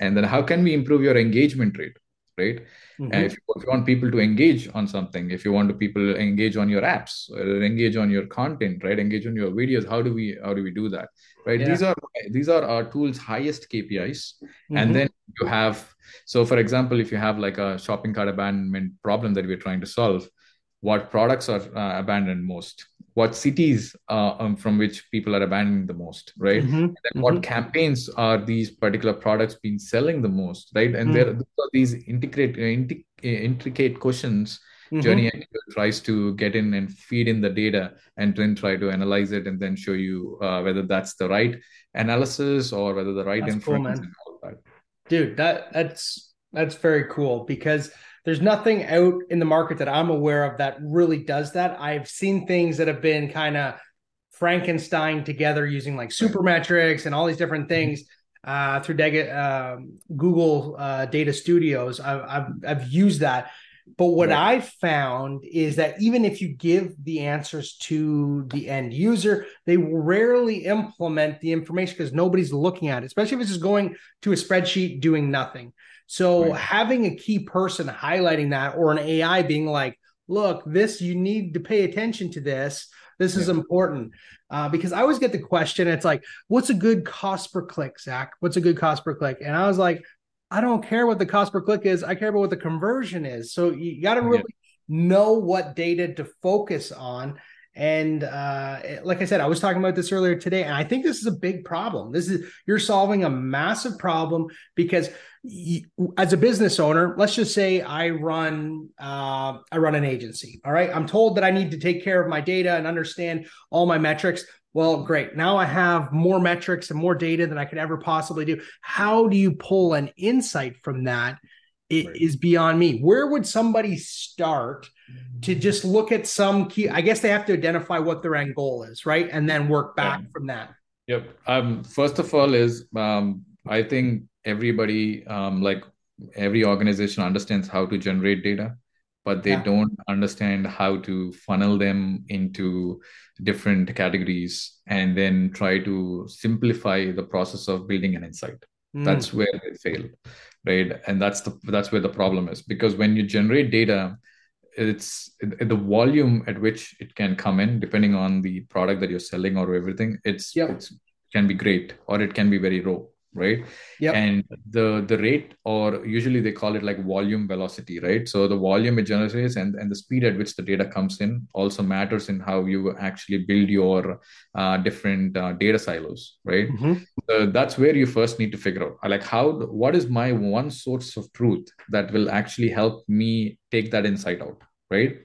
And then how can we improve your engagement rate? Right. Mm-hmm. if, you, if, you, want people to engage on something, if you want to people engage on your apps, or engage on your content, right? Engage on your videos. How do we how do we do that? Right. Yeah. These are these are our tools' highest KPIs, mm-hmm. and then you have so for example if you have like a shopping cart abandonment problem that we're trying to solve what products are uh, abandoned most what cities uh, um, from which people are abandoning the most right mm-hmm. and then what mm-hmm. campaigns are these particular products being selling the most right and mm-hmm. there are these integrate uh, intricate questions mm-hmm. journey tries to get in and feed in the data and then try to analyze it and then show you uh, whether that's the right analysis or whether the right that's inference cool, dude that that's that's very cool because there's nothing out in the market that i'm aware of that really does that. I've seen things that have been kind of frankenstein together using like supermetrics and all these different mm-hmm. things uh, through Dega, uh, google uh, data studios. I've, I've, I've used that but what right. I've found is that even if you give the answers to the end user, they rarely implement the information because nobody's looking at it, especially if it's just going to a spreadsheet doing nothing. So right. having a key person highlighting that or an AI being like, look, this, you need to pay attention to this. This is important. Uh, because I always get the question, it's like, what's a good cost per click, Zach? What's a good cost per click? And I was like, I don't care what the cost per click is. I care about what the conversion is. So you got to really know what data to focus on. And uh, like I said, I was talking about this earlier today, and I think this is a big problem. This is you're solving a massive problem because you, as a business owner, let's just say I run uh, I run an agency. All right, I'm told that I need to take care of my data and understand all my metrics. Well, great. Now I have more metrics and more data than I could ever possibly do. How do you pull an insight from that? It right. is beyond me. Where would somebody start to just look at some key? I guess they have to identify what their end goal is, right? And then work back from that. Yep. Um, first of all, is um, I think everybody, um, like every organization, understands how to generate data but they yeah. don't understand how to funnel them into different categories and then try to simplify the process of building an insight mm. that's where they fail right and that's the that's where the problem is because when you generate data it's the volume at which it can come in depending on the product that you're selling or everything it's, yep. it's can be great or it can be very raw right? Yeah and the the rate or usually they call it like volume velocity right? So the volume it generates and, and the speed at which the data comes in also matters in how you actually build your uh, different uh, data silos right? Mm-hmm. so that's where you first need to figure out like how what is my one source of truth that will actually help me take that insight out right?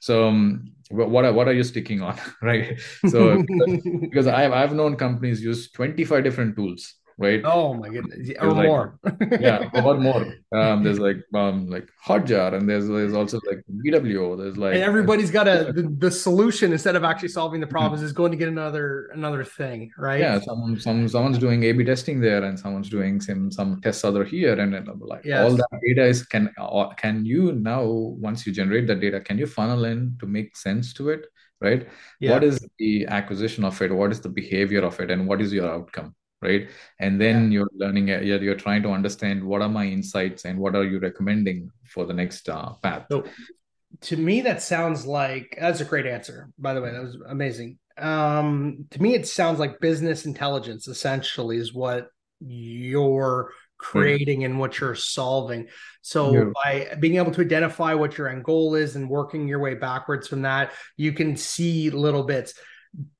So um, what are, what are you sticking on right? So because, I've, I've known companies use 25 different tools right? Oh my goodness, or like, more. yeah, or more. Um, there's like um like Hotjar, and there's there's also like VWO. There's like and everybody's got a the, the solution instead of actually solving the problems is going to get another another thing, right? Yeah, some some someone's doing A/B testing there, and someone's doing some some tests other here, and then like yes. all that data is can uh, can you now once you generate that data, can you funnel in to make sense to it? right yeah. what is the acquisition of it what is the behavior of it and what is your outcome right? And then yeah. you're learning uh, you're, you're trying to understand what are my insights and what are you recommending for the next uh, path. So to me that sounds like that's a great answer by the way. That was amazing. Um to me it sounds like business intelligence essentially is what you're creating and what you're solving. So yeah. by being able to identify what your end goal is and working your way backwards from that you can see little bits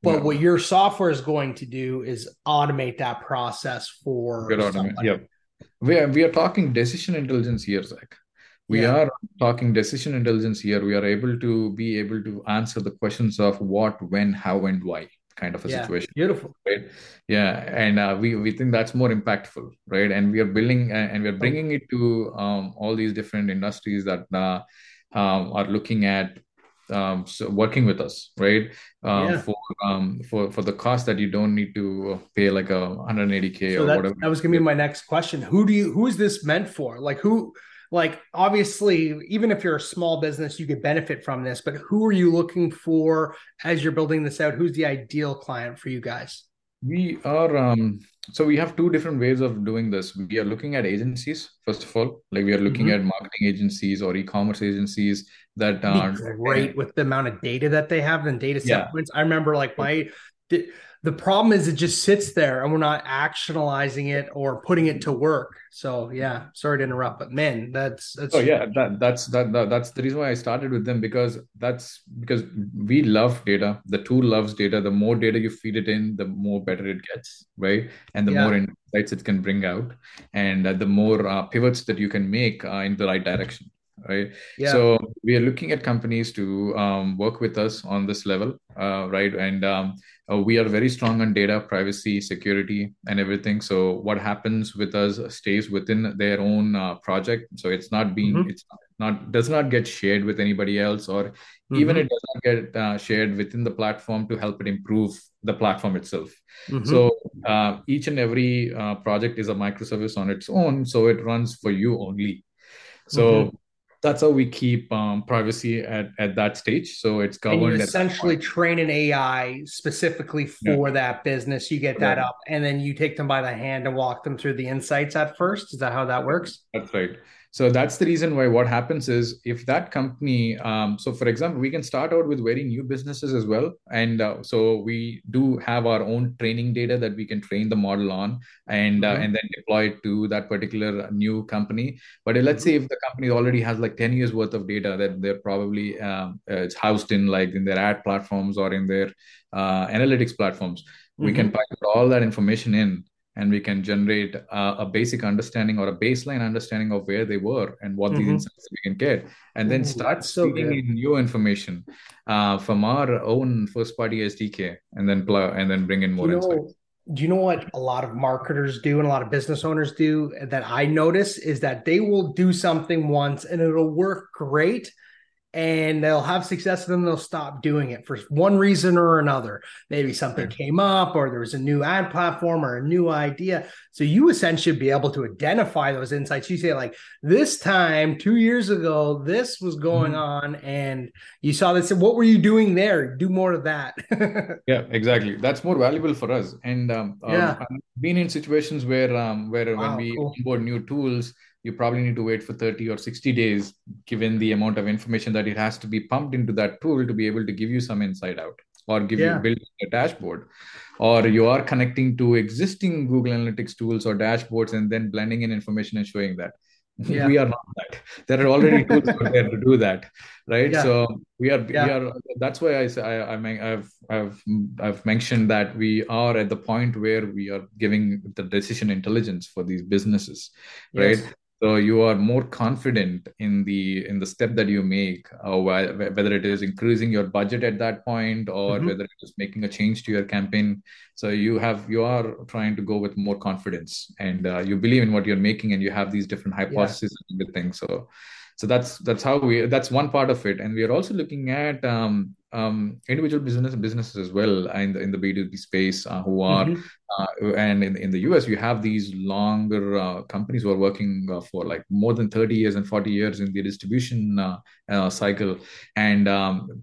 but yeah. what your software is going to do is automate that process for Good automate. Yep. We are, we are talking decision intelligence here, Zach. We yeah. are talking decision intelligence here. We are able to be able to answer the questions of what, when, how, and why kind of a yeah, situation. Beautiful. Right. Yeah. And uh, we, we think that's more impactful. Right. And we are building uh, and we are bringing it to um, all these different industries that uh, um, are looking at um, so working with us, right? Um, yeah. For um, for for the cost that you don't need to pay like a 180k so or that, whatever. That was gonna be my next question. Who do you who is this meant for? Like who? Like obviously, even if you're a small business, you could benefit from this. But who are you looking for as you're building this out? Who's the ideal client for you guys? We are um, so we have two different ways of doing this. We are looking at agencies first of all, like we are looking mm-hmm. at marketing agencies or e-commerce agencies that are great with the amount of data that they have and data yeah. I remember like my the problem is it just sits there and we're not actionalizing it or putting it to work. So yeah sorry to interrupt but man that's that's oh yeah that that's that, that that's the reason why i started with them because that's because we love data. The tool loves data. The more data you feed it in the more better it gets right? And the yeah. more insights it can bring out and uh, the more uh, pivots that you can make uh, in the right direction right? Yeah. so we are looking at companies to um, work with us on this level uh, right? And um, uh, we are very strong on data privacy, security, and everything. So what happens with us stays within their own uh, project. So it's not being mm-hmm. it's not does not get shared with anybody else, or mm-hmm. even it does not get uh, shared within the platform to help it improve the platform itself. Mm-hmm. So uh, each and every uh, project is a microservice on its own, so it runs for you only. So mm-hmm that's how we keep um, privacy at, at that stage. So it's governed. And you essentially train an AI specifically for yeah. that business. You get that yeah. up, and then you take them by the hand and walk them through the insights at first. Is that how that works? That's right. So that's the reason why what happens is if that company, um, so for example, we can start out with very new businesses as well. And uh, so we do have our own training data that we can train the model on and, uh, mm-hmm. uh, and then deploy it to that particular new company. But let's say if the company already has like 10 years worth of data that they're probably, um, uh, it's housed in like in their ad platforms or in their uh, analytics platforms, mm-hmm. we can mm-hmm. put all that information in and we can generate uh, a basic understanding or a baseline understanding of where they were and what mm-hmm. these insights we can get and then Ooh, start feeding in new information uh, from our own first party sdk and then plug and then bring in more you know, insights. do you know what a lot of marketers do and a lot of business owners do that i notice is that they will do something once and it'll work great and they'll have success and then they'll stop doing it for one reason or another. Maybe something came up or there was a new ad platform or a new idea. So you essentially be able to identify those insights. You say, like, this time, two years ago, this was going mm-hmm. on, and you saw this. What were you doing there? Do more of that. yeah, exactly. That's more valuable for us. And um, um yeah. I've been in situations where um where wow, when we cool. onboard new tools you probably need to wait for 30 or 60 days given the amount of information that it has to be pumped into that tool to be able to give you some insight out or give yeah. you build a dashboard or you are connecting to existing google analytics tools or dashboards and then blending in information and showing that yeah. we are not that there are already tools out there to do that right yeah. so we are yeah. we are that's why i say I, I i've i've i've mentioned that we are at the point where we are giving the decision intelligence for these businesses right yes so you are more confident in the in the step that you make uh, whether it is increasing your budget at that point or mm-hmm. whether it is making a change to your campaign so you have you are trying to go with more confidence and uh, you believe in what you're making and you have these different hypotheses yeah. and things so so that's that's how we that's one part of it and we are also looking at um, um, individual business businesses as well in the in the B2B space uh, who are mm-hmm. uh, and in, in the US you have these longer uh, companies who are working uh, for like more than 30 years and 40 years in the distribution uh, uh, cycle and um,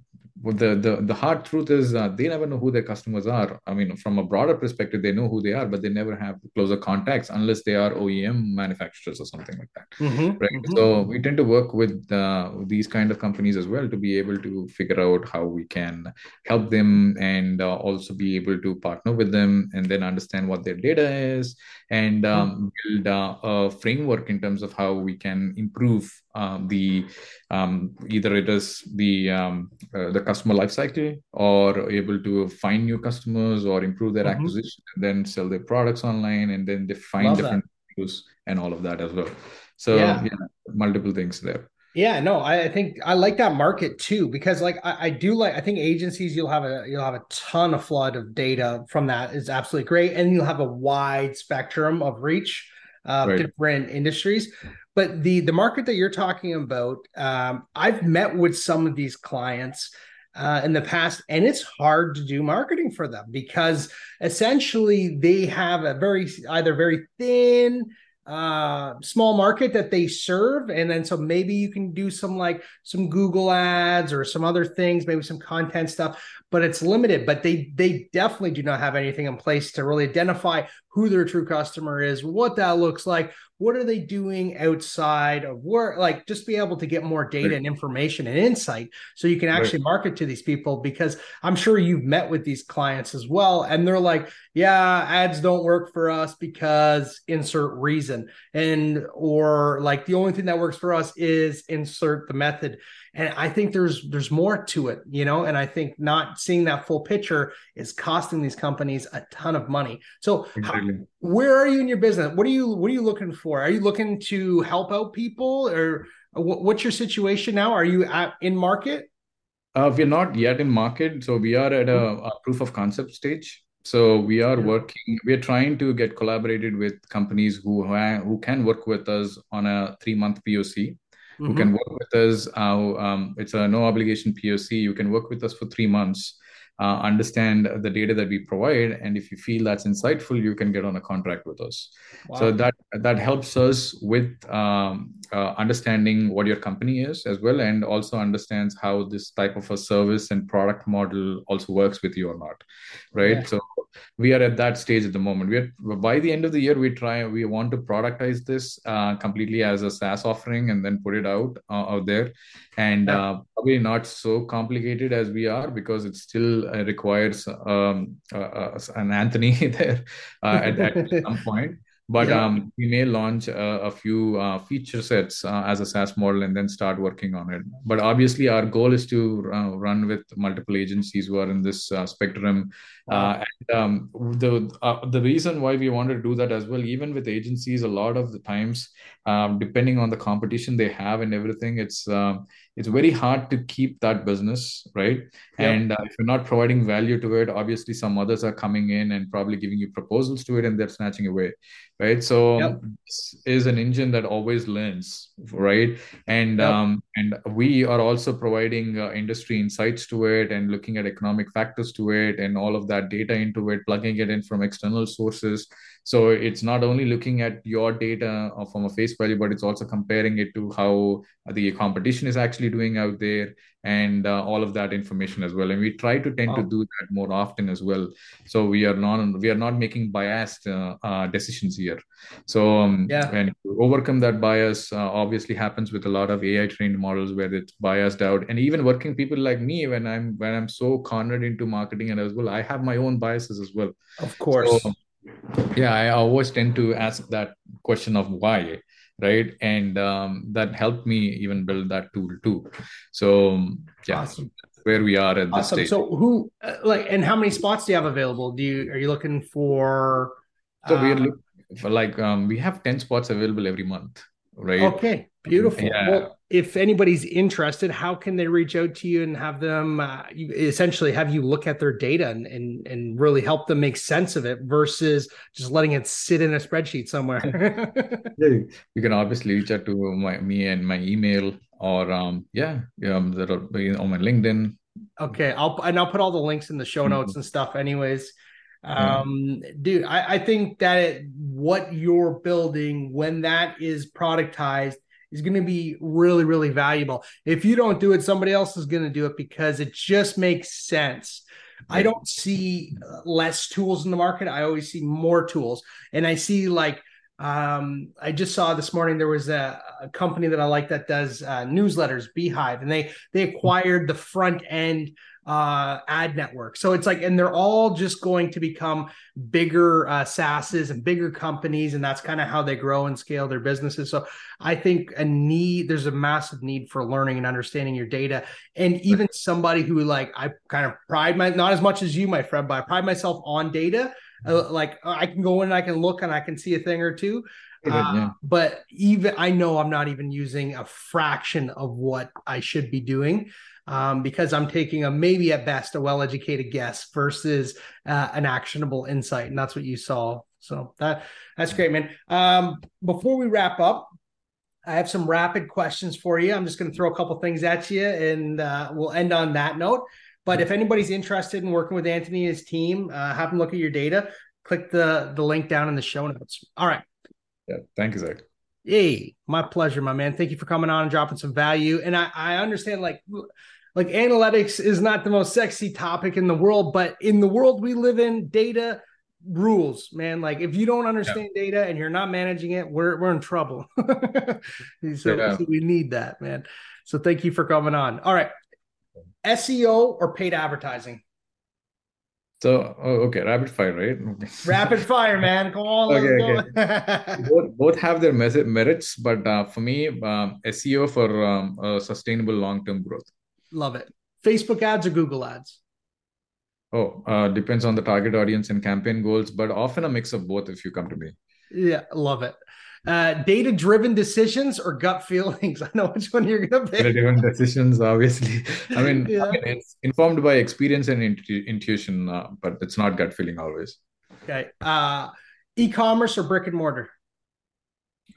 the the the hard truth is uh, they never know who their customers are. I mean, from a broader perspective, they know who they are, but they never have closer contacts unless they are OEM manufacturers or something like that. Mm-hmm, right. Mm-hmm. So we tend to work with uh, these kind of companies as well to be able to figure out how we can help them and uh, also be able to partner with them and then understand what their data is and mm-hmm. um, build uh, a framework in terms of how we can improve um, the um, either it is the um, uh, the customer lifecycle or able to find new customers or improve their mm-hmm. acquisition and then sell their products online and then define Love different views and all of that as well. So yeah. yeah, multiple things there. Yeah, no, I, think I like that market too because like I, I, do like I think agencies you'll have a you'll have a ton of flood of data from that is absolutely great and you'll have a wide spectrum of reach of right. different industries. But the the market that you're talking about, um, I've met with some of these clients uh, in the past, and it's hard to do marketing for them because essentially they have a very either very thin uh small market that they serve. And then so maybe you can do some like some google ads or some other things maybe some content stuff but it's limited. But they they definitely do not have anything in place to really identify who their true customer is what that looks like what are they doing outside of work like just be able to get more data right. and information and insight so you can actually right. market to these people because i'm sure you've met with these clients as well and they're like yeah ads don't work for us because insert reason and or like the only thing that works for us is insert the method and i think there's there's more to it you know? And i think not seeing that full picture is costing these companies a ton of money. So exactly. how, where are you in your business? What are you what are you looking for? Are you looking to help out people or what's your situation now? Are you at in market? Uh, we're not yet in market, so we are at a, a proof of concept stage. So we are working, we are trying to get collaborated with companies who ha- who can work with us on a three month POC, who hmm can work with us. Uh, um, it's a no obligation POC. You can work with us for three months, uh, understand the data that we provide, and if you feel that's insightful, you can get on a contract with us. So that that helps us with um, uh, understanding what your company is as well, and also understands how this type of a service and product model also works with you or not, Yeah. right? So we are at that stage at the moment. We are by the end of the year, we try we want to productize this uh, completely as a SaaS offering and then put it out uh, out there, and Yeah. uh, probably not so complicated as we are because it still uh, requires um, uh, uh, an Antony there uh, at, at some point. But Yeah. um, we may launch a, a few uh, feature sets uh, as a SaaS model and then start working on it. But obviously, our goal is to uh, run with multiple agencies who are in this uh, spectrum. Wow. Uh, and um, the uh, the reason why we wanted to do that as well, even with agencies, a lot of the times, um, depending on the competition they have and everything, it's um, it's very hard to keep that business, right? Yep. And uh, if you're not providing value to it, obviously some others are coming in and probably giving you proposals to it, and they're snatching away right so Yep. this is an engine that always learns right and Yep. um, and we are also providing uh, industry insights to it and looking at economic factors to it and all of that data into it plugging it in from external sources so it's not only looking at your data from a face value but it's also comparing it to how the competition is actually doing out there and uh, all of that information as well. And we try to tend to do that more often as well. So we are not we are not making biased uh, uh, decisions here. So um, Yeah. and overcome that bias uh, obviously happens with a lot of ai trained models where it's biased out. And even working people like me when i'm when i'm so cornered into marketing and as well i have my own biases as well. Of so course. yeah i always tend to ask that question of why right and um, that helped me even build that tool too so um, yeah Awesome. where we are at this Awesome. stage So who uh, like and how many spots do you have available? Do you are you looking for so we are uh looking for like um, we have 10 spots available every month right okay, beautiful. yeah Well, if anybody's interested, how can they reach out to you and have them uh, you essentially have you look at their data and, and and really help them make sense of it versus just letting it sit in a spreadsheet somewhere? Yeah, you can obviously reach out to my me and my email or um yeah um that are on my LinkedIn. Okay, I'll and I'll put all the links in the show notes Mhm. and stuff. Anyways, Um, dude, I, I think that it, what you're building when that is productized is going to be really, really valuable. If you don't do it, somebody else is going to do it because it just makes sense. I don't see uh, less tools in the market. I always see more tools, and I see like um, I just saw this morning there was a, a company that I like that does uh, newsletters, beehiiv, and they they acquired the front end uh, ad network. So it's like, and they're all just going to become bigger uh, SaaSes and bigger companies, and that's kind of how they grow and scale their businesses. So I think a need, there's a massive need for learning and understanding your data, and even somebody who like I kind of pride my not as much as you, my friend, but I pride myself on data. Uh, like I can go in and I can look and I can see a thing or two. Yeah. Uh, but even I know I'm not even using a fraction of what I should be doing um, because I'm taking a maybe at best a well-educated guess versus uh, an actionable insight, and that's what you saw. So that that's great, man. Um, before we wrap up, I have some rapid questions for you. I'm just going to throw a couple things at you, and uh, we'll end on that note. But if anybody's interested in working with Antony and his team, uh, have them look at your data. Click the the link down in the show notes. All right. Yeah. Thank you, Zach. Hey, my pleasure, my man. Thank you for coming on and dropping some value. And I, I understand like like analytics is not the most sexy topic in the world, but in the world we live in, data rules, man. Like if you don't understand yeah. data and you're not managing it, we're we're in trouble. so, Yeah. so we need that, man. So thank you for coming on. All right. SEO or paid advertising? So, oh, okay, rapid fire, right? Okay. Rapid fire, man. Come on, let's Okay, go. Both, both have their merits, but uh, for me, um, SEO for um, uh, sustainable long-term growth. Love it. Facebook ads or Google ads? Oh, uh, depends on the target audience and campaign goals, but often a mix of both if you come to me. Yeah, love it. Uh, data driven decisions or gut feelings? I know which one you're going to pick. Data driven decisions, obviously. I mean, yeah. I mean, it's informed by experience and intu- intuition, uh, but it's not gut feeling always. Okay. Uh, e commerce or brick and mortar?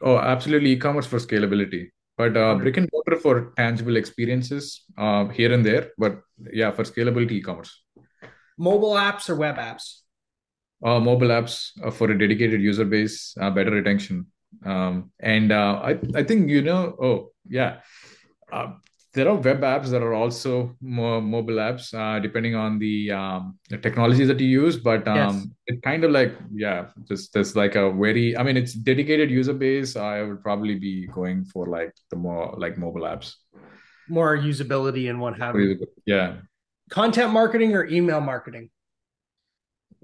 Oh, absolutely. E commerce for scalability. But uh, brick and mortar for tangible experiences uh, here and there. But yeah, for scalability, e-commerce. Mobile apps or web apps? Uh, mobile apps uh, for a dedicated user base, uh, better retention. Um, and uh, I, I think, you know, oh, yeah. Uh, there are web apps that are also more mobile apps uh, depending on the, um, the technology that you use but um, yes. it kind of like yeah just there's like a very i mean it's dedicated user base. I would probably be going for like the more like mobile apps. More usability and what have you. Yeah. Content marketing or email marketing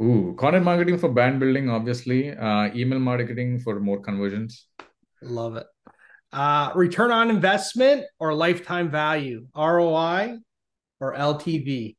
Ooh, content marketing for brand building, obviously. Uh, email marketing for more conversions. Love it. Uh, return on investment or lifetime value, ROI or LTV?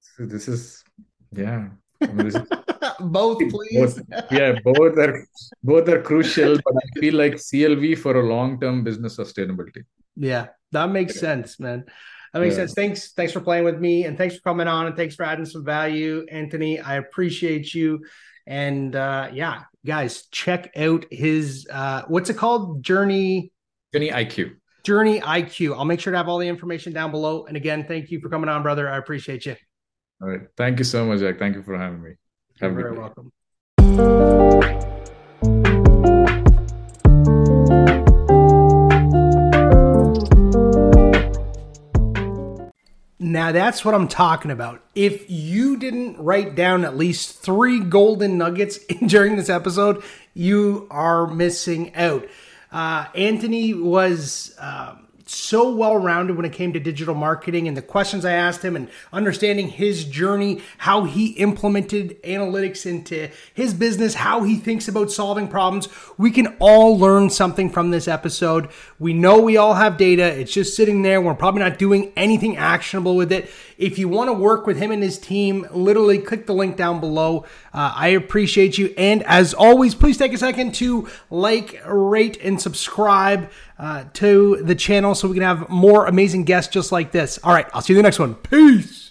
So this is, yeah. I mean, this is, both, please. Both, yeah, both are both are crucial, but I feel like CLV for a long-term business sustainability. Yeah, that makes yeah. sense, man. That makes yeah. sense. Thanks, thanks for playing with me, and thanks for coming on, and thanks for adding some value, Antony. I appreciate you. And uh, yeah, guys, check out his uh, what's it called? Journey Journey IQ. Journey IQ. I'll make sure to have all the information down below. And again, thank you for coming on, brother. I appreciate you. All right. Thank you so much, Jack. Thank you for having me. Have You're very day. welcome. Now that's what I'm talking about. If you didn't write down at least three golden nuggets during this episode, you are missing out. Uh, Antony was. Um, so well rounded when it came to digital marketing and the questions I asked him and understanding his journey, how he implemented analytics into his business, how he thinks about solving problems. We can all learn something from this episode. We know we all have data. It's just sitting there. We're probably not doing anything actionable with it. If you want to work with him and his team, literally click the link down below. Uh, I appreciate you. And as always, please take a second to like, rate, and subscribe uh, to the channel so we can have more amazing guests just like this. All right, I'll see you in the next one. Peace.